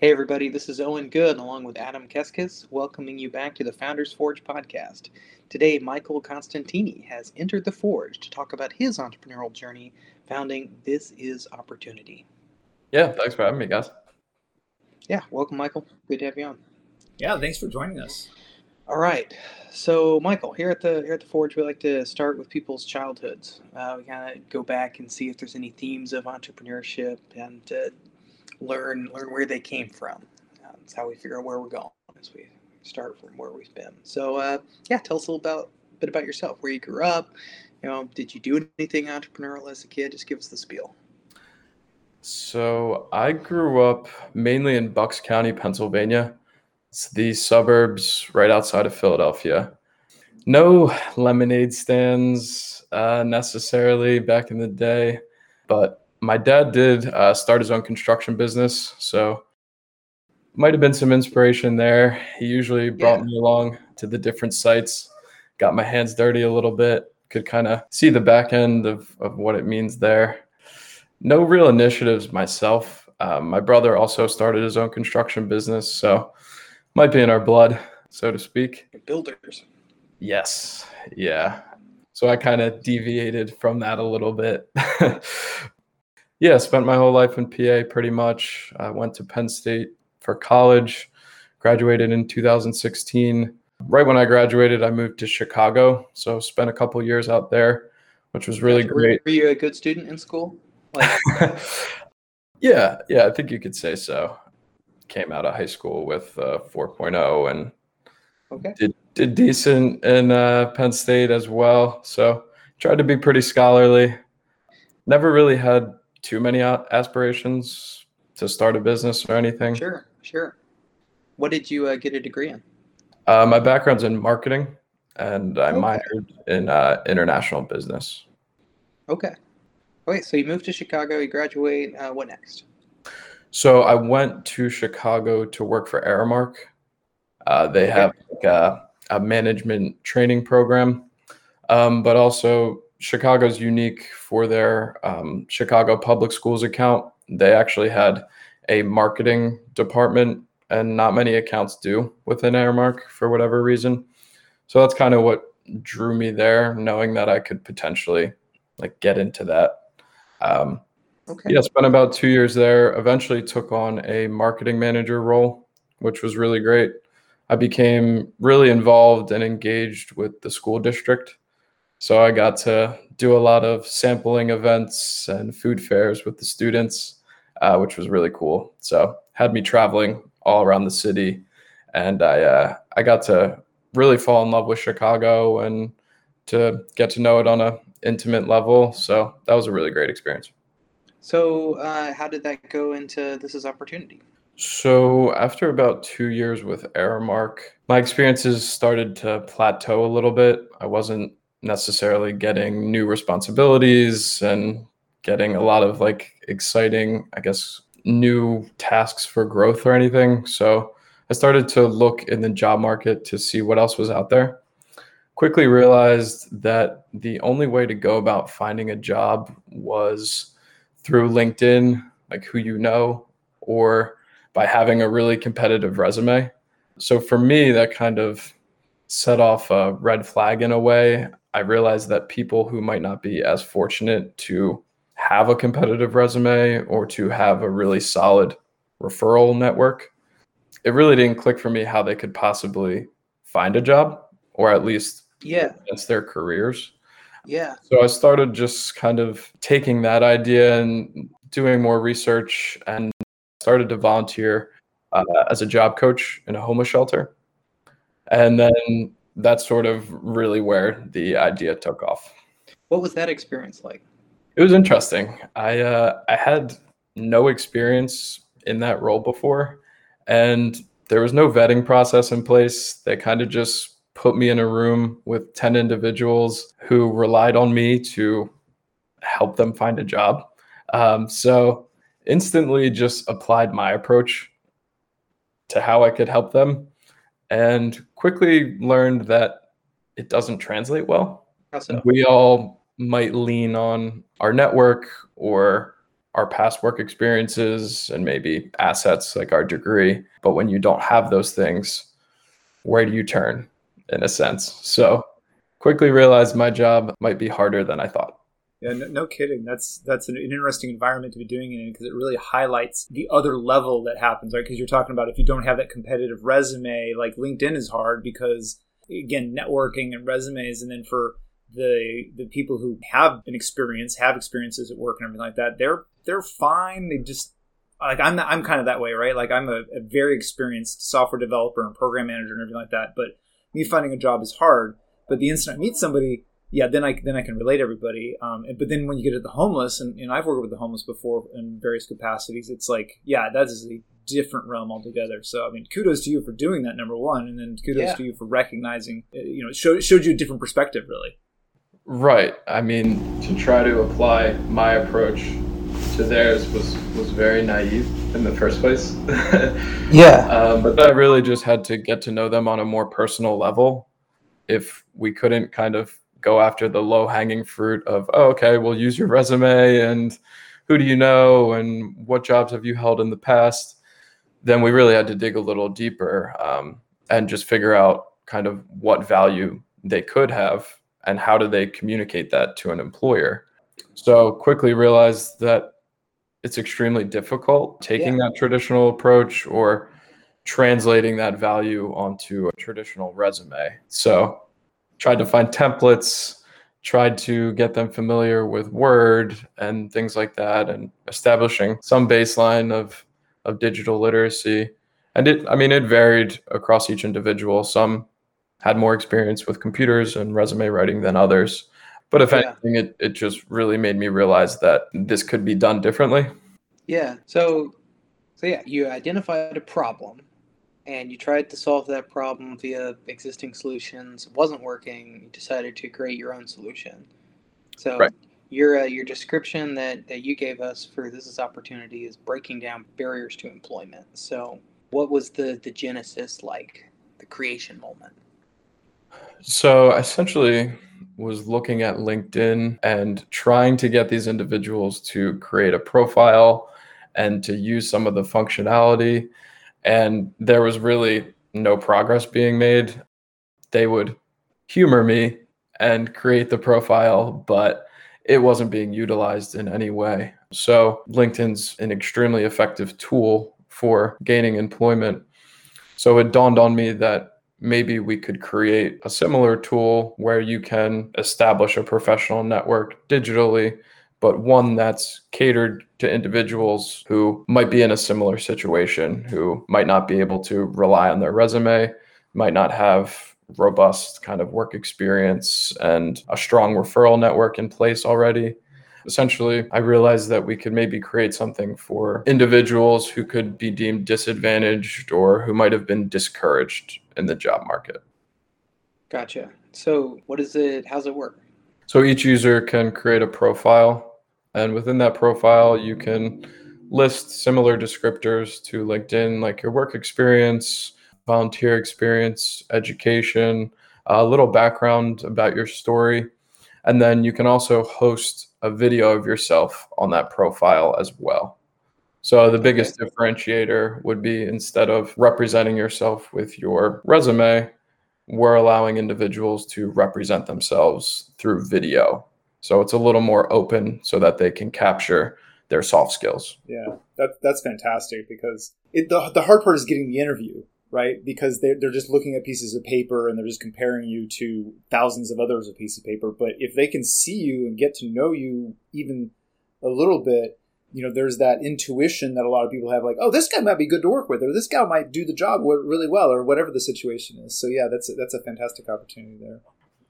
Hey, everybody, this is Owen Good along with Adam Keskis, welcoming you back to the Founders Forge podcast. Today, Michael Costantini has entered the Forge to talk about his entrepreneurial journey founding This Is Opportunity. Yeah, thanks for having me, guys. Yeah, welcome, Michael. Good to have you on. Yeah, thanks for joining us. All right, so Michael, here at the here at the Forge, we like to start with people's childhoods. Uh, we kind of go back and see if there's any themes of entrepreneurship and uh, learn learn where they came from. Uh, that's how we figure out where we're going as we start from where we've been. So uh, yeah, tell us a little about bit about yourself, where you grew up. You know, did you do anything entrepreneurial as a kid? Just give us the spiel. So I grew up mainly in Bucks County, Pennsylvania. It's the suburbs right outside of Philadelphia. No lemonade stands uh, necessarily back in the day, but my dad did uh, start his own construction business, so might have been some inspiration there. He usually brought yeah. me along to the different sites, got my hands dirty a little bit, could kind of see the back end of, of what it means there. No real initiatives myself. Um, my brother also started his own construction business, so might be in our blood, so to speak. Builders. Yes. Yeah. So I kind of deviated from that a little bit. yeah, spent my whole life in PA pretty much. I went to Penn State for college, graduated in 2016. Right when I graduated, I moved to Chicago. So spent a couple years out there, which was really great. Were you a good student in school? Like- yeah, yeah, I think you could say so. Came out of high school with uh, 4.0 and okay. did, did decent in uh, Penn State as well. So tried to be pretty scholarly. Never really had too many aspirations to start a business or anything. Sure, sure. What did you uh, get a degree in? Uh, my background's in marketing, and I okay. minored in uh, international business. Okay. Okay, so you moved to Chicago. You graduate. Uh, what next? So I went to Chicago to work for Aramark. Uh, they okay. have like a, a, management training program, um, but also Chicago's unique for their um, Chicago Public Schools account. They actually had a marketing department, and not many accounts do within Aramark for whatever reason. So that's kind of what drew me there, knowing that I could potentially like get into that. Um, okay. Yeah, spent about two years there. Eventually, took on a marketing manager role, which was really great. I became really involved and engaged with the school district so I got to do a lot of sampling events and food fairs with the students, uh, which was really cool. So had me traveling all around the city, and I uh, I got to really fall in love with Chicago and to get to know it on a intimate level. So that was a really great experience. So uh, how did that go into this is opportunity? So after about two years with Aramark, my experiences started to plateau a little bit. I wasn't necessarily getting new responsibilities and getting a lot of like exciting, I guess, new tasks for growth or anything. So I started to look in the job market to see what else was out there. Quickly realized that the only way to go about finding a job was through LinkedIn, like who you know, or by having a really competitive resume. So for me, that kind of set off a red flag in a way. I realized that people who might not be as fortunate to have a competitive resume or to have a really solid referral network, it really didn't click for me how they could possibly find a job or at least yeah advance their careers. Yeah. So I started just kind of taking that idea and doing more research and started to volunteer uh, as a job coach in a homeless shelter. And then that's sort of really where the idea took off. What was that experience like? It was interesting. I uh, I had no experience in that role before, and there was no vetting process in place. They kind of just put me in a room with 10 individuals who relied on me to help them find a job. Um, so instantly just applied my approach to how I could help them and quickly learned that it doesn't translate well. So? We all might lean on our network or our past work experiences and maybe assets like our degree. But when you don't have those things, where do you turn in a sense? So quickly realized my job might be harder than I thought. Yeah, no, no, kidding. That's that's an, interesting environment to be doing it in because it really highlights the other level that happens, right? Because you're talking about if you don't have that competitive resume, like LinkedIn is hard because again, networking and resumes, and then for the the people who have an experience, have experiences at work and everything like that, they're they're fine. They just like I'm I'm kind of that way, right? Like I'm a, a very experienced software developer and program manager and everything like that, but me finding a job is hard. But the instant I meet somebody yeah, then I then I can relate to everybody. Um, but then when you get to the homeless, and, and I've worked with the homeless before in various capacities, it's like, yeah, that is a different realm altogether. So I mean, kudos to you for doing that, number one, and then kudos yeah. to you for recognizing, uh, you know, it showed, showed you a different perspective, really. Right. I mean, to try to apply my approach to theirs was was very naive in the first place. yeah. Um, but I really just had to get to know them on a more personal level. If we couldn't kind of go after the low hanging fruit of, oh, okay, we'll use your resume and who do you know and what jobs have you held in the past, then we really had to dig a little deeper um, and just figure out kind of what value they could have and how do they communicate that to an employer. So quickly realized that it's extremely difficult taking yeah. that traditional approach or translating that value onto a traditional resume. So tried to find templates, tried to get them familiar with Word and things like that, and establishing some baseline of of digital literacy. And it, I mean, it varied across each individual. Some had more experience with computers and resume writing than others. But if yeah. anything, it, it just really made me realize that this could be done differently. Yeah. So, so yeah, you identified a problem and you tried to solve that problem via existing solutions. It wasn't working. You decided to create your own solution. So right. your uh, your description that, that you gave us for this is opportunity is breaking down barriers to employment. So what was the the genesis like, the creation moment? So essentially was looking at LinkedIn and trying to get these individuals to create a profile and to use some of the functionality and there was really no progress being made. They would humor me and create the profile, but it wasn't being utilized in any way. So, LinkedIn's an extremely effective tool for gaining employment. So, it dawned on me that maybe we could create a similar tool where you can establish a professional network digitally but one that's catered to individuals who might be in a similar situation, who might not be able to rely on their resume, might not have robust kind of work experience and a strong referral network in place already. Essentially, I realized that we could maybe create something for individuals who could be deemed disadvantaged or who might have been discouraged in the job market. Gotcha. So, what is it? How's it work? So, each user can create a profile and within that profile, you can list similar descriptors to LinkedIn, like your work experience, volunteer experience, education, a little background about your story. And then you can also host a video of yourself on that profile as well. So the biggest differentiator would be instead of representing yourself with your resume, we're allowing individuals to represent themselves through video. So it's a little more open so that they can capture their soft skills. Yeah, that, that's fantastic because it, the, the hard part is getting the interview, right? Because they're, they're just looking at pieces of paper and they're just comparing you to thousands of others of pieces of paper. But if they can see you and get to know you even a little bit, you know, there's that intuition that a lot of people have, like, oh, this guy might be good to work with, or this guy might do the job really well, or whatever the situation is. So yeah, that's a, that's a fantastic opportunity there.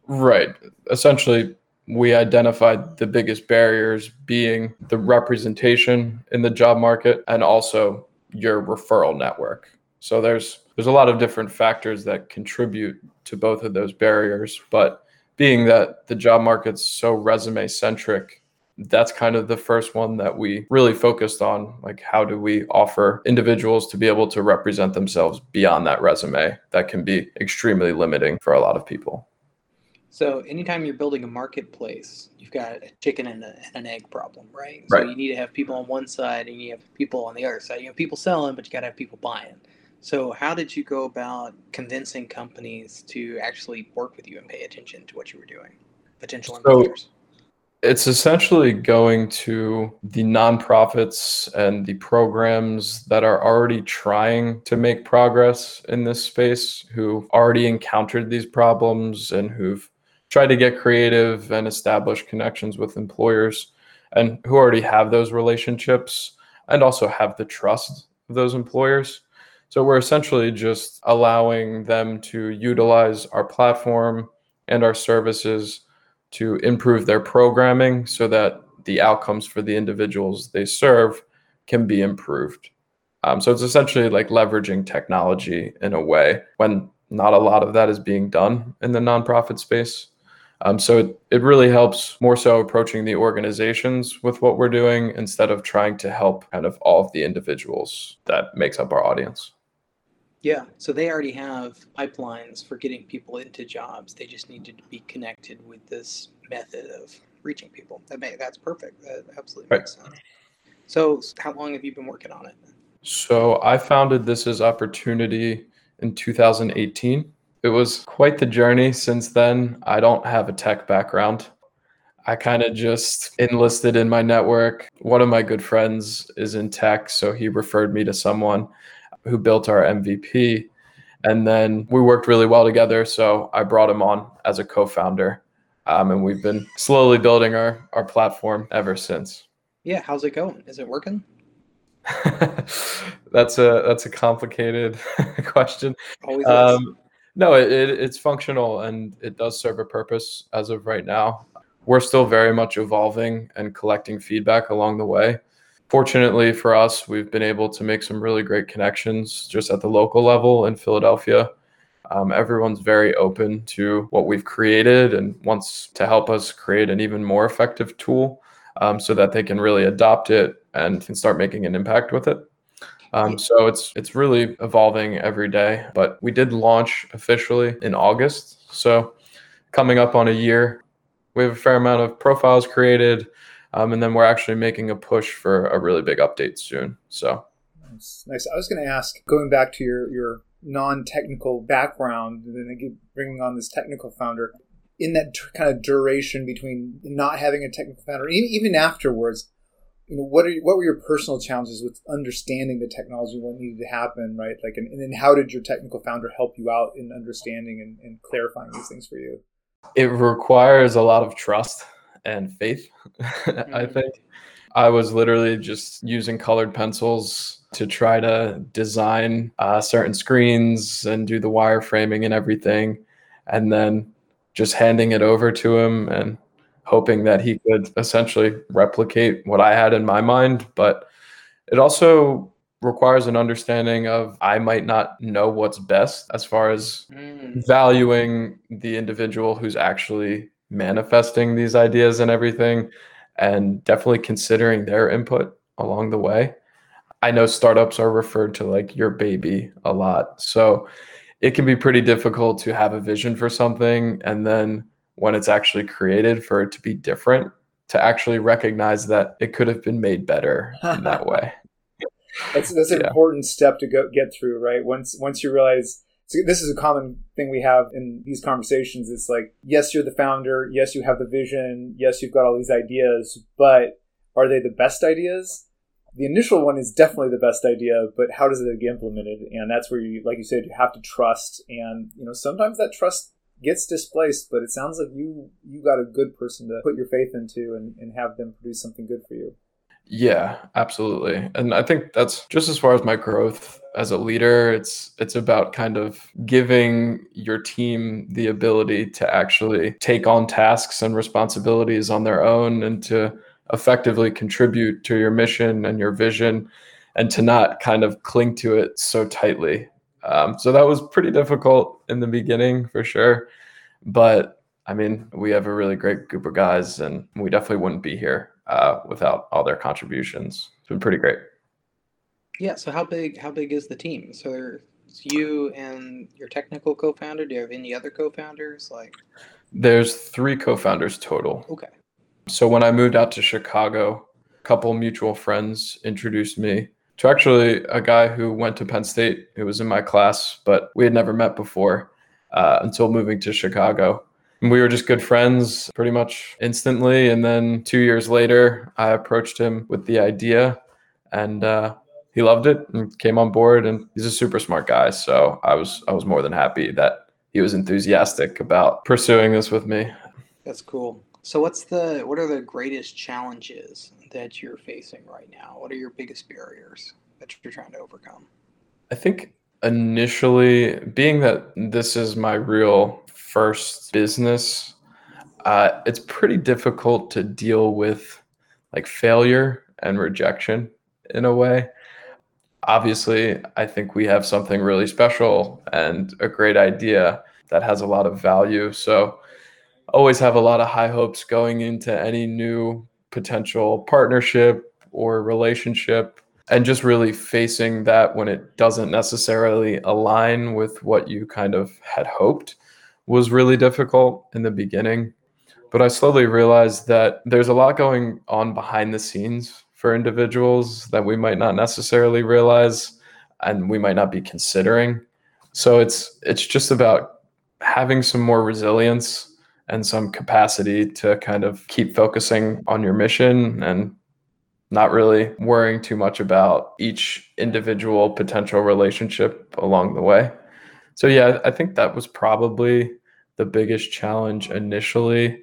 Right. Essentially, we identified the biggest barriers being the representation in the job market and also your referral network. So there's there's a lot of different factors that contribute to both of those barriers, but being that the job market's so resume centric, that's kind of the first one that we really focused on like how do we offer individuals to be able to represent themselves beyond that resume that can be extremely limiting for a lot of people So anytime you're building a marketplace, you've got a chicken and, a, and an egg problem, right? So Right. you need to have people on one side and you have people on the other side. You have people selling, but you got to have people buying. So how did you go about convincing companies to actually work with you and pay attention to what you were doing? Potential So- It's essentially going to the nonprofits and the programs that are already trying to make progress in this space, who've already encountered these problems and who've tried to get creative and establish connections with employers and who already have those relationships and also have the trust of those employers. So we're essentially just allowing them to utilize our platform and our services to improve their programming so that the outcomes for the individuals they serve can be improved. Um, so it's essentially like leveraging technology in a way when not a lot of that is being done in the nonprofit space. Um, so it, it really helps more so approaching the organizations with what we're doing instead of trying to help kind of all of the individuals that makes up our audience. Yeah. So they already have pipelines for getting people into jobs. They just needed to be connected with this method of reaching people. That may, that's perfect. That absolutely Right. sense. So how long have you been working on it? So I founded this is opportunity in 2018. It was quite the journey since then. I don't have a tech background. I kind of just enlisted in my network. One of my good friends is in tech, so he referred me to someone who built our MVP. And then we worked really well together. So I brought him on as a co founder. Um, and we've been slowly building our, our platform ever since. Yeah. How's it going? Is it working? that's a that's a complicated question. Always. Um, no, it, it, it's functional and it does serve a purpose as of right now. We're still very much evolving and collecting feedback along the way. Fortunately for us, we've been able to make some really great connections just at the local level in Philadelphia. Um, everyone's very open to what we've created and wants to help us create an even more effective tool um, so that they can really adopt it and can start making an impact with it. Um, so it's it's really evolving every day. But we did launch officially in August, so coming up on a year. We have a fair amount of profiles created, um, and then we're actually making a push for a really big update soon. So Nice. nice. I was going to ask, going back to your your non-technical background, and then bringing on this technical founder, in that kind of duration between not having a technical founder, even afterwards, you know, what are what were your personal challenges with understanding the technology, what needed to happen, right? Like, and, and then how did your technical founder help you out in understanding and, and clarifying these things for you? it requires a lot of trust and faith. I Mhm. think I was literally just using colored pencils to try to design uh, certain screens and do the wireframing and everything, and then just handing it over to him and hoping that he could essentially replicate what I had in my mind. But it also requires an understanding of I might not know what's best as far as Mm. valuing the individual who's actually manifesting these ideas and everything and definitely considering their input along the way i know startups are referred to like your baby a lot so it can be pretty difficult to have a vision for something and then when it's actually created for it to be different to actually recognize that it could have been made better in that way That's that's an Yeah. important step to go get through, right? Once once you realize so this is a common thing we have in these conversations. It's like, yes, you're the founder. Yes, you have the vision. Yes, you've got all these ideas, but are they the best ideas? The initial one is definitely the best idea, but how does it get implemented? And that's where you, like you said, you have to trust. And you know, sometimes that trust gets displaced, but it sounds like you you got a good person to put your faith into and, and have them produce something good for you. Yeah, absolutely. And I think that's just as far as my growth as a leader, it's it's about kind of giving your team the ability to actually take on tasks and responsibilities on their own and to effectively contribute to your mission and your vision and to not kind of cling to it so tightly. Um, so that was pretty difficult in the beginning for sure. But I mean, we have a really great group of guys and we definitely wouldn't be here uh, without all their contributions. It's been pretty great. Yeah. So how big how big is the team? So it's you and your technical co-founder. Do you have any other co-founders? Like There's three co-founders total. Okay. So when I moved out to Chicago, a couple mutual friends introduced me to actually a guy who went to Penn State who was in my class, but we had never met before uh, until moving to Chicago. And we were just good friends pretty much instantly. And then two years later, I approached him with the idea and uh, he loved it and came on board and he's a super smart guy. So I was I was more than happy that he was enthusiastic about pursuing this with me. That's cool. So what's the what are the greatest challenges that you're facing right now? What are your biggest barriers that you're trying to overcome? I think initially being that this is my real first business, uh, it's pretty difficult to deal with like failure and rejection in a way. Obviously, I think we have something really special and a great idea that has a lot of value. So, always have a lot of high hopes going into any new potential partnership or relationship and just really facing that when it doesn't necessarily align with what you kind of had hoped was really difficult in the beginning. But I slowly realized that there's a lot going on behind the scenes for individuals that we might not necessarily realize and we might not be considering. So it's it's just about having some more resilience and some capacity to kind of keep focusing on your mission and not really worrying too much about each individual potential relationship along the way. So yeah, I think that was probably the biggest challenge initially.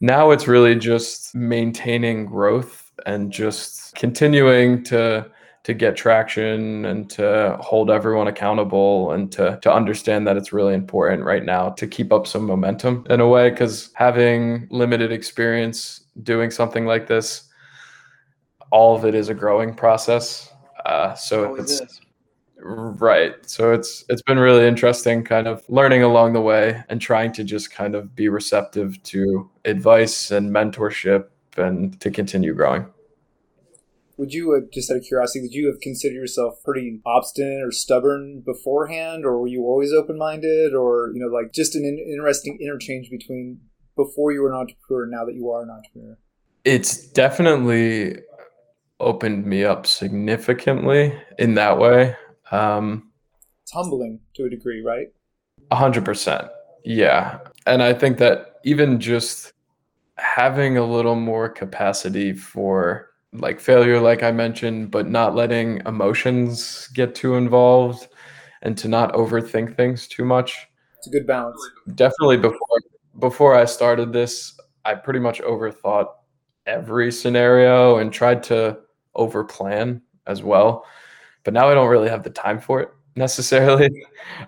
Now it's really just maintaining growth and just continuing to to get traction and to hold everyone accountable and to to understand that it's really important right now to keep up some momentum in a way. Because having limited experience doing something like this all of it is a growing process. Uh, so it's right. So it's it's been really interesting kind of learning along the way and trying to just kind of be receptive to advice and mentorship and to continue growing. Would you, uh, just out of curiosity, would you have considered yourself pretty obstinate or stubborn beforehand, or were you always open minded, or you know, like just an in- interesting interchange between before you were an entrepreneur and now that you are an entrepreneur? It's definitely opened me up significantly in that way. Um, it's humbling to a degree, right? A hundred percent. Yeah. And I think that even just having a little more capacity for like failure like i mentioned but not letting emotions get too involved and to not overthink things too much. It's a good balance. Definitely before before i started this i pretty much overthought every scenario and tried to overplan as well. But now i don't really have the time for it necessarily.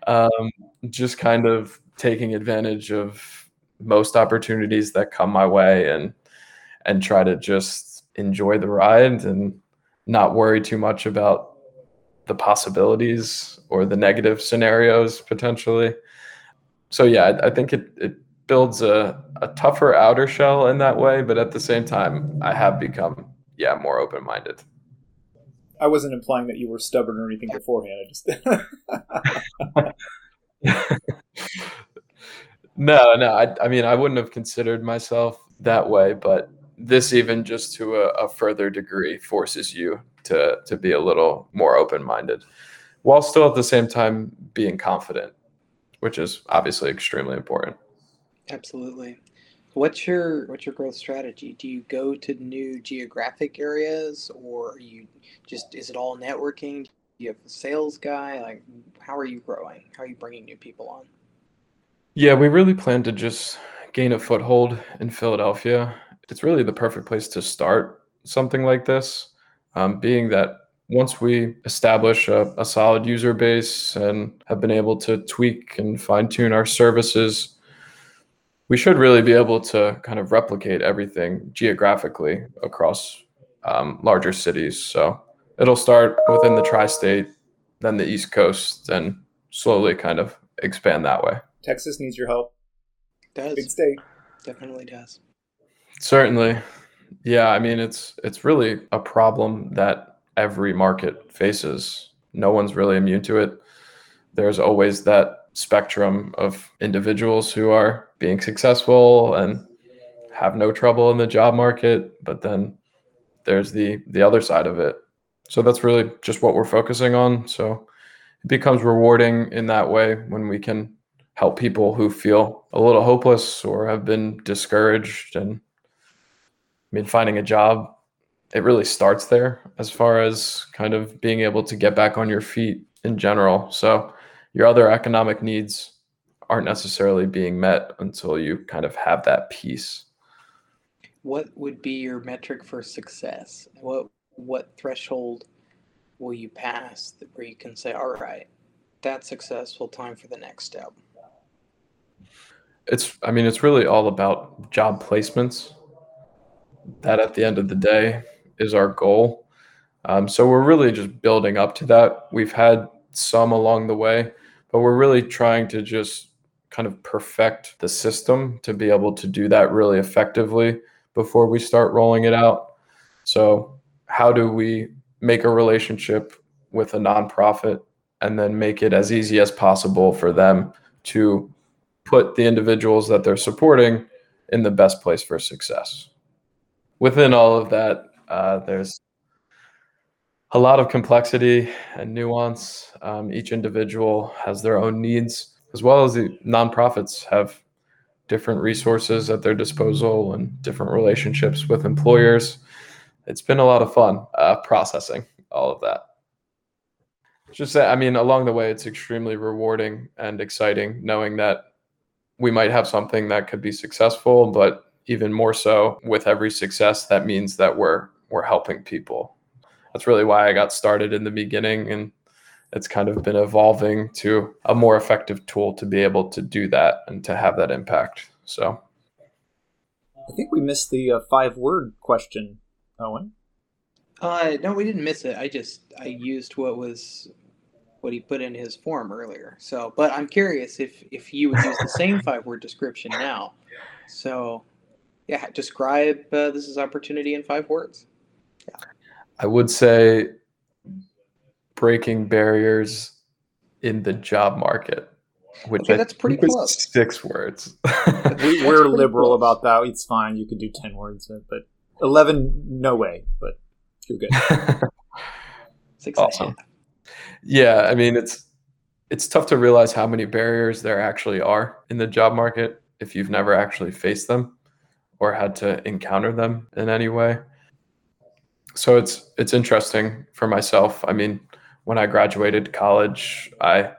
Um, just kind of taking advantage of most opportunities that come my way and and try to just enjoy the ride and not worry too much about the possibilities or the negative scenarios potentially. So yeah, I, I think it, it builds a, a tougher outer shell in that way, but at the same time, I have become yeah more open minded. I wasn't implying that you were stubborn or anything beforehand. I just No, no. I, I mean, I wouldn't have considered myself that way, but this even just to a, a further degree forces you to to be a little more open minded, while still at the same time being confident, which is obviously extremely important. Absolutely. What's your what's your growth strategy? Do you go to new geographic areas, or are you just is it all networking? Do you have a sales guy? Like, how are you growing? How are you bringing new people on? Yeah, we really plan to just gain a foothold in Philadelphia. It's really the perfect place to start something like this, um, being that once we establish a, a, solid user base and have been able to tweak and fine tune our services, we should really be able to kind of replicate everything geographically across um, larger cities. So it'll start within the tri state, then the East Coast, and slowly kind of expand that way. Texas needs your help. does. Big state. Definitely does. Certainly. Yeah, I mean it's it's really a problem that every market faces. No one's really immune to it. There's always that spectrum of individuals who are being successful and have no trouble in the job market, but then there's the the other side of it. So that's really just what we're focusing on. So it becomes rewarding in that way when we can help people who feel a little hopeless or have been discouraged and mean finding a job it really starts there as far as kind of being able to get back on your feet in general. So your other economic needs aren't necessarily being met until you kind of have that piece. What would be your metric for success? What what threshold will you pass where you can say, all right, that's successful, time for the next step? It's I mean it's really all about job placements. That at the end of the day is our goal. Um, so we're really just building up to that. We've had some along the way, but we're really trying to just kind of perfect the system to be able to do that really effectively before we start rolling it out. So, how do we make a relationship with a nonprofit and then make it as easy as possible for them to put the individuals that they're supporting in the best place for success? Within all of that, uh, there's a lot of complexity and nuance. Um, each individual has their own needs, as well as the nonprofits have different resources at their disposal and different relationships with employers. It's been a lot of fun uh, processing all of that. Just say, I mean, along the way, it's extremely rewarding and exciting knowing that we might have something that could be successful, but even more so with every success, that means that we're we're helping people. That's really why I got started in the beginning and it's kind of been evolving to a more effective tool to be able to do that and to have that impact. So I think we missed the uh, five word question, Owen. Uh, no, we didn't miss it. I just I used what was what he put in his form earlier. So, but I'm curious if if you would use the same five word description now. So, yeah, describe uh, this is opportunity in five words. I would say breaking barriers in the job market, which okay, that's pretty close. Six words. we, are liberal close. about that. It's fine. You can do ten words, but eleven, no way. But you're good. Six awesome. Yeah, I mean it's it's tough to realize how many barriers there actually are in the job market if you've never actually faced them or had to encounter them in any way so it's it's interesting for myself. I mean, when I graduated college, I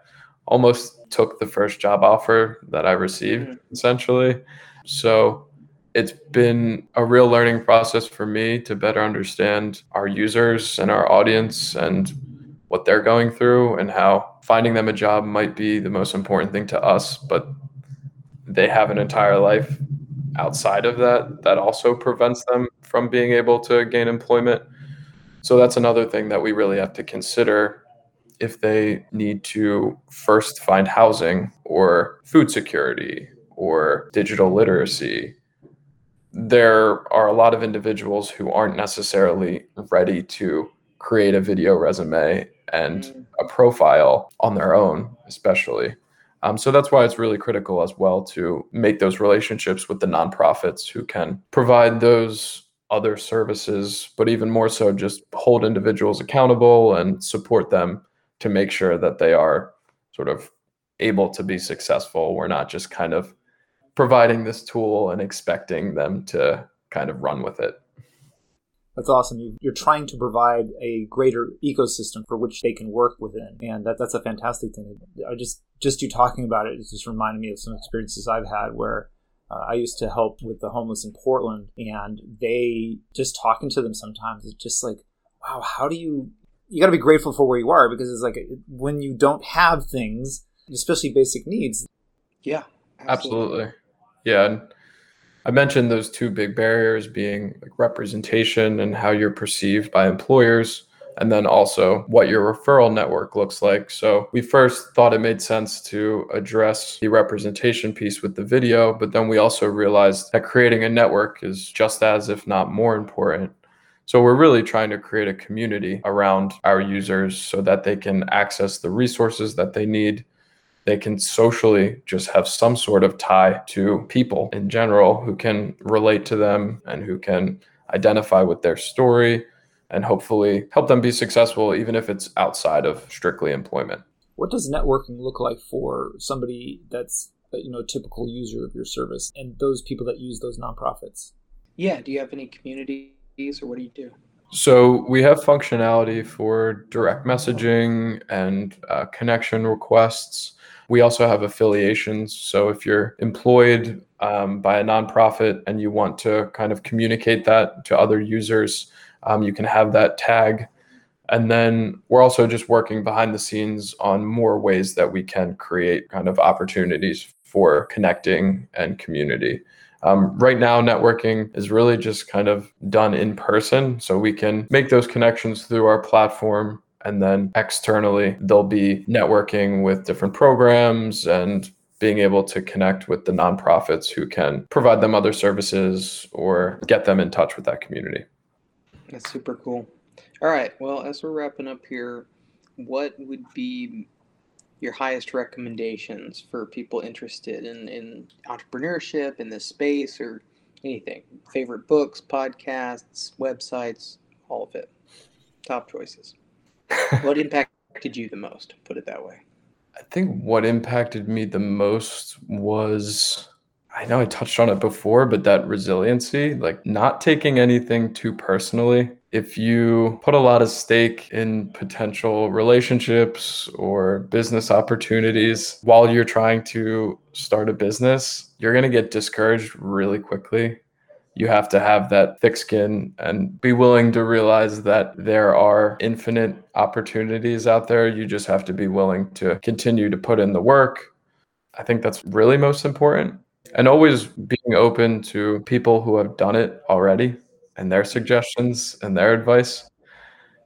almost took the first job offer that I received mm-hmm. essentially. So it's been a real learning process for me to better understand our users and our audience and what they're going through and how finding them a job might be the most important thing to us, but they have an entire life outside of that that also prevents them from being able to gain employment. So that's another thing that we really have to consider if they need to first find housing or food security or digital literacy. There are a lot of individuals who aren't necessarily ready to create a video resume and a profile on their own, especially. Um, so that's why it's really critical as well to make those relationships with the nonprofits who can provide those other services, but even more so, just hold individuals accountable and support them to make sure that they are sort of able to be successful. We're not just kind of providing this tool and expecting them to kind of run with it. That's awesome. You're trying to provide a greater ecosystem for which they can work within, and that, that's a fantastic thing. I just just you talking about it, it just reminded me of some experiences I've had where uh, I used to help with the homeless in Portland, and they just talking to them sometimes. It's just like, wow, how do you? You got to be grateful for where you are because it's like when you don't have things, especially basic needs. Yeah, absolutely. absolutely. Yeah, and I mentioned those two big barriers being like representation and how you're perceived by employers, and then also what your referral network looks like. So we first thought it made sense to address the representation piece with the video, but then we also realized that creating a network is just as, if not more important. So we're really trying to create a community around our users so that they can access the resources that they need they can socially just have some sort of tie to people in general who can relate to them and who can identify with their story and hopefully help them be successful, even if it's outside of strictly employment. What does networking look like for somebody that's you know a typical user of your service and those people that use those nonprofits? Yeah. Do you have any communities or what do you do? So we have functionality for direct messaging and uh, connection requests. We also have affiliations. So if you're employed um, by a nonprofit and you want to kind of communicate that to other users, um, you can have that tag. And then we're also just working behind the scenes on more ways that we can create kind of opportunities for connecting and community. Um, right now, networking is really just kind of done in person. So we can make those connections through our platform. And then externally, they'll be networking with different programs and being able to connect with the nonprofits who can provide them other services or get them in touch with that community. That's super cool. All right. Well, as we're wrapping up here, what would be your highest recommendations for people interested in, in entrepreneurship in this space or anything? Favorite books, podcasts, websites, all of it. Top choices. what impacted you the most? Put it that way. I think what impacted me the most was I know I touched on it before, but that resiliency, like not taking anything too personally. If you put a lot of stake in potential relationships or business opportunities while you're trying to start a business, you're going to get discouraged really quickly. You have to have that thick skin and be willing to realize that there are infinite opportunities out there. You just have to be willing to continue to put in the work. I think that's really most important and always being open to people who have done it already and their suggestions and their advice.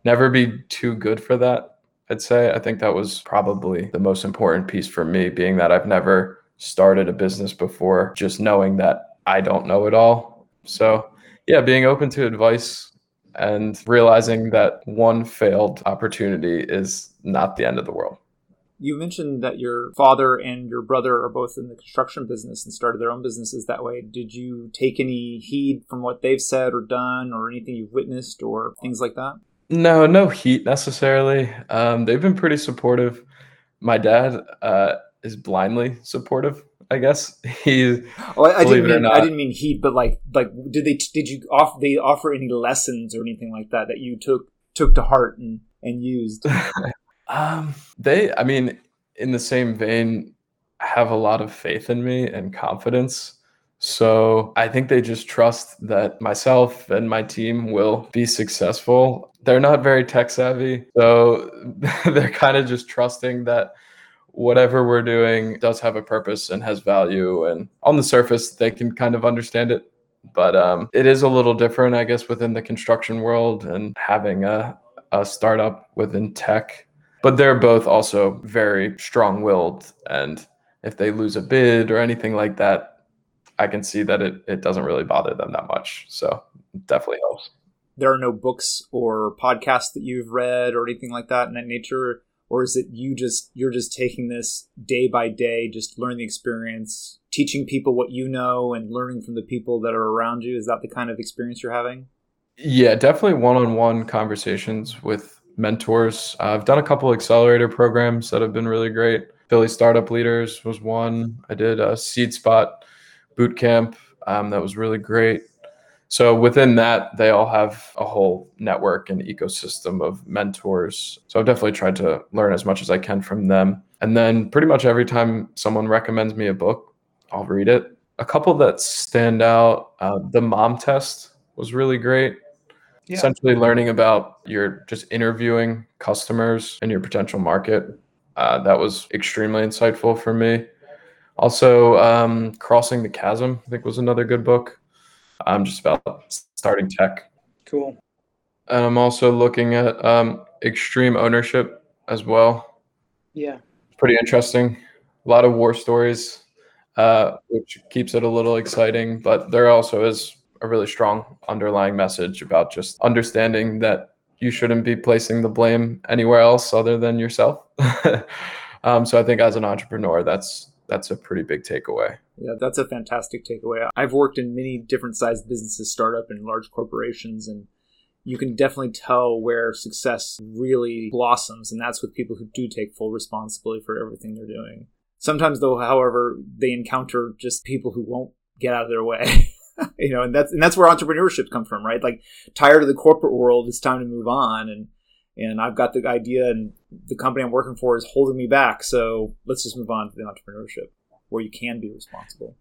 Never be too good for that, I'd say. I think that was probably the most important piece for me, being that I've never started a business before, just knowing that I don't know it all. So, yeah, being open to advice and realizing that one failed opportunity is not the end of the world you mentioned that your father and your brother are both in the construction business and started their own businesses that way. Did you take any heed from what they've said or done or anything you've witnessed or things like that? No, no heat necessarily. Um, they've been pretty supportive. My dad uh, is blindly supportive. I guess he. Oh, I, I didn't mean I didn't mean heat, but like like did they did you off they offer any lessons or anything like that that you took took to heart and and used? Um, they, I mean, in the same vein, have a lot of faith in me and confidence. So I think they just trust that myself and my team will be successful. They're not very tech savvy. So they're kind of just trusting that whatever we're doing does have a purpose and has value. And on the surface, they can kind of understand it. But um, it is a little different, I guess, within the construction world and having a, a startup within tech but they're both also very strong-willed and if they lose a bid or anything like that i can see that it, it doesn't really bother them that much so definitely helps. There are no books or podcasts that you've read or anything like that in that nature or is it you just you're just taking this day by day just learn the experience teaching people what you know and learning from the people that are around you? Is that the kind of experience you're having? Yeah definitely one-on-one conversations with mentors. I've done a couple accelerator programs that have been really great. Philly Startup Leaders was one. I did a Seed Spot boot camp um, that was really great. So within that, they all have a whole network and ecosystem of mentors. So I've definitely tried to learn as much as I can from them. And then pretty much every time someone recommends me a book, I'll read it. A couple that stand out, uh, the mom test was really great yeah. essentially learning about your just interviewing customers in your potential market. Uh, that was extremely insightful for me. Also, um, Crossing the Chasm, I think, was another good book. I'm just about starting tech. Cool. And I'm also looking at um, extreme ownership as well. Yeah. Pretty interesting. A lot of war stories, uh, which keeps it a little exciting, but there also is a really strong underlying message about just understanding that you shouldn't be placing the blame anywhere else other than yourself. Um, so I think as an entrepreneur, that's that's a pretty big takeaway. Yeah, that's a fantastic takeaway. I've worked in many different sized businesses, startup and large corporations, and you can definitely tell where success really blossoms, and that's with people who do take full responsibility for everything they're doing. Sometimes, though, however, they encounter just people who won't get out of their way. you know, and that's and that's where entrepreneurship comes from, right? Like tired of the corporate world, it's time to move on, and and I've got the idea, and the company I'm working for is holding me back. So let's just move on to the entrepreneurship where you can be responsible.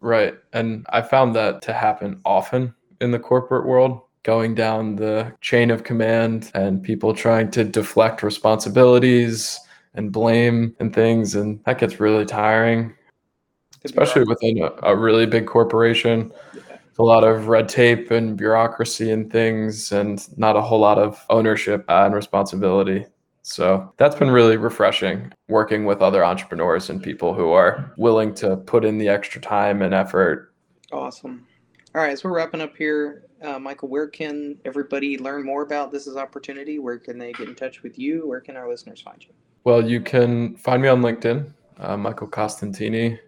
Right, and I found that to happen often in the corporate world going down the chain of command and people trying to deflect responsibilities and blame and things and that gets really tiring especially within a, a, really big corporation yeah. a lot of red tape and bureaucracy and things and not a whole lot of ownership and responsibility so that's been really refreshing working with other entrepreneurs and people who are willing to put in the extra time and effort awesome all right, so we're wrapping up here. Uh, Michael, where can everybody learn more about This Is Opportunity? Where can they get in touch with you? Where can our listeners find you? Well, you can find me on LinkedIn, uh, Michael Costantini.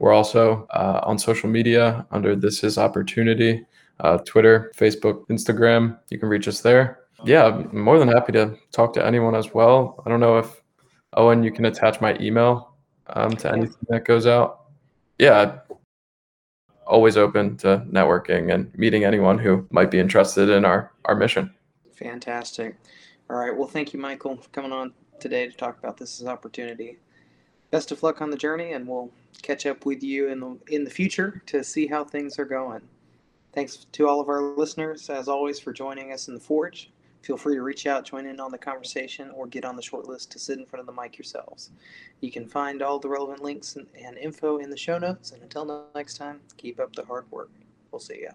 We're also uh, on social media under This Is Opportunity, uh, Twitter, Facebook, Instagram. You can reach us there. Yeah, I'm more than happy to talk to anyone as well. I don't know if, Owen, you can attach my email um, to anything that goes out. Yeah, always open to networking and meeting anyone who might be interested in our, our mission. Fantastic. All right. Well, thank you, Michael, for coming on today to talk about this is opportunity. Best of luck on the journey, and we'll catch up with you in the in the future to see how things are going. Thanks to all of our listeners, as always, for joining us in the Forge. Feel free to reach out, join in on the conversation, or get on the short list to sit in front of the mic yourselves. You can find all the relevant links and, info in the show notes. And until next time, keep up the hard work. We'll see you.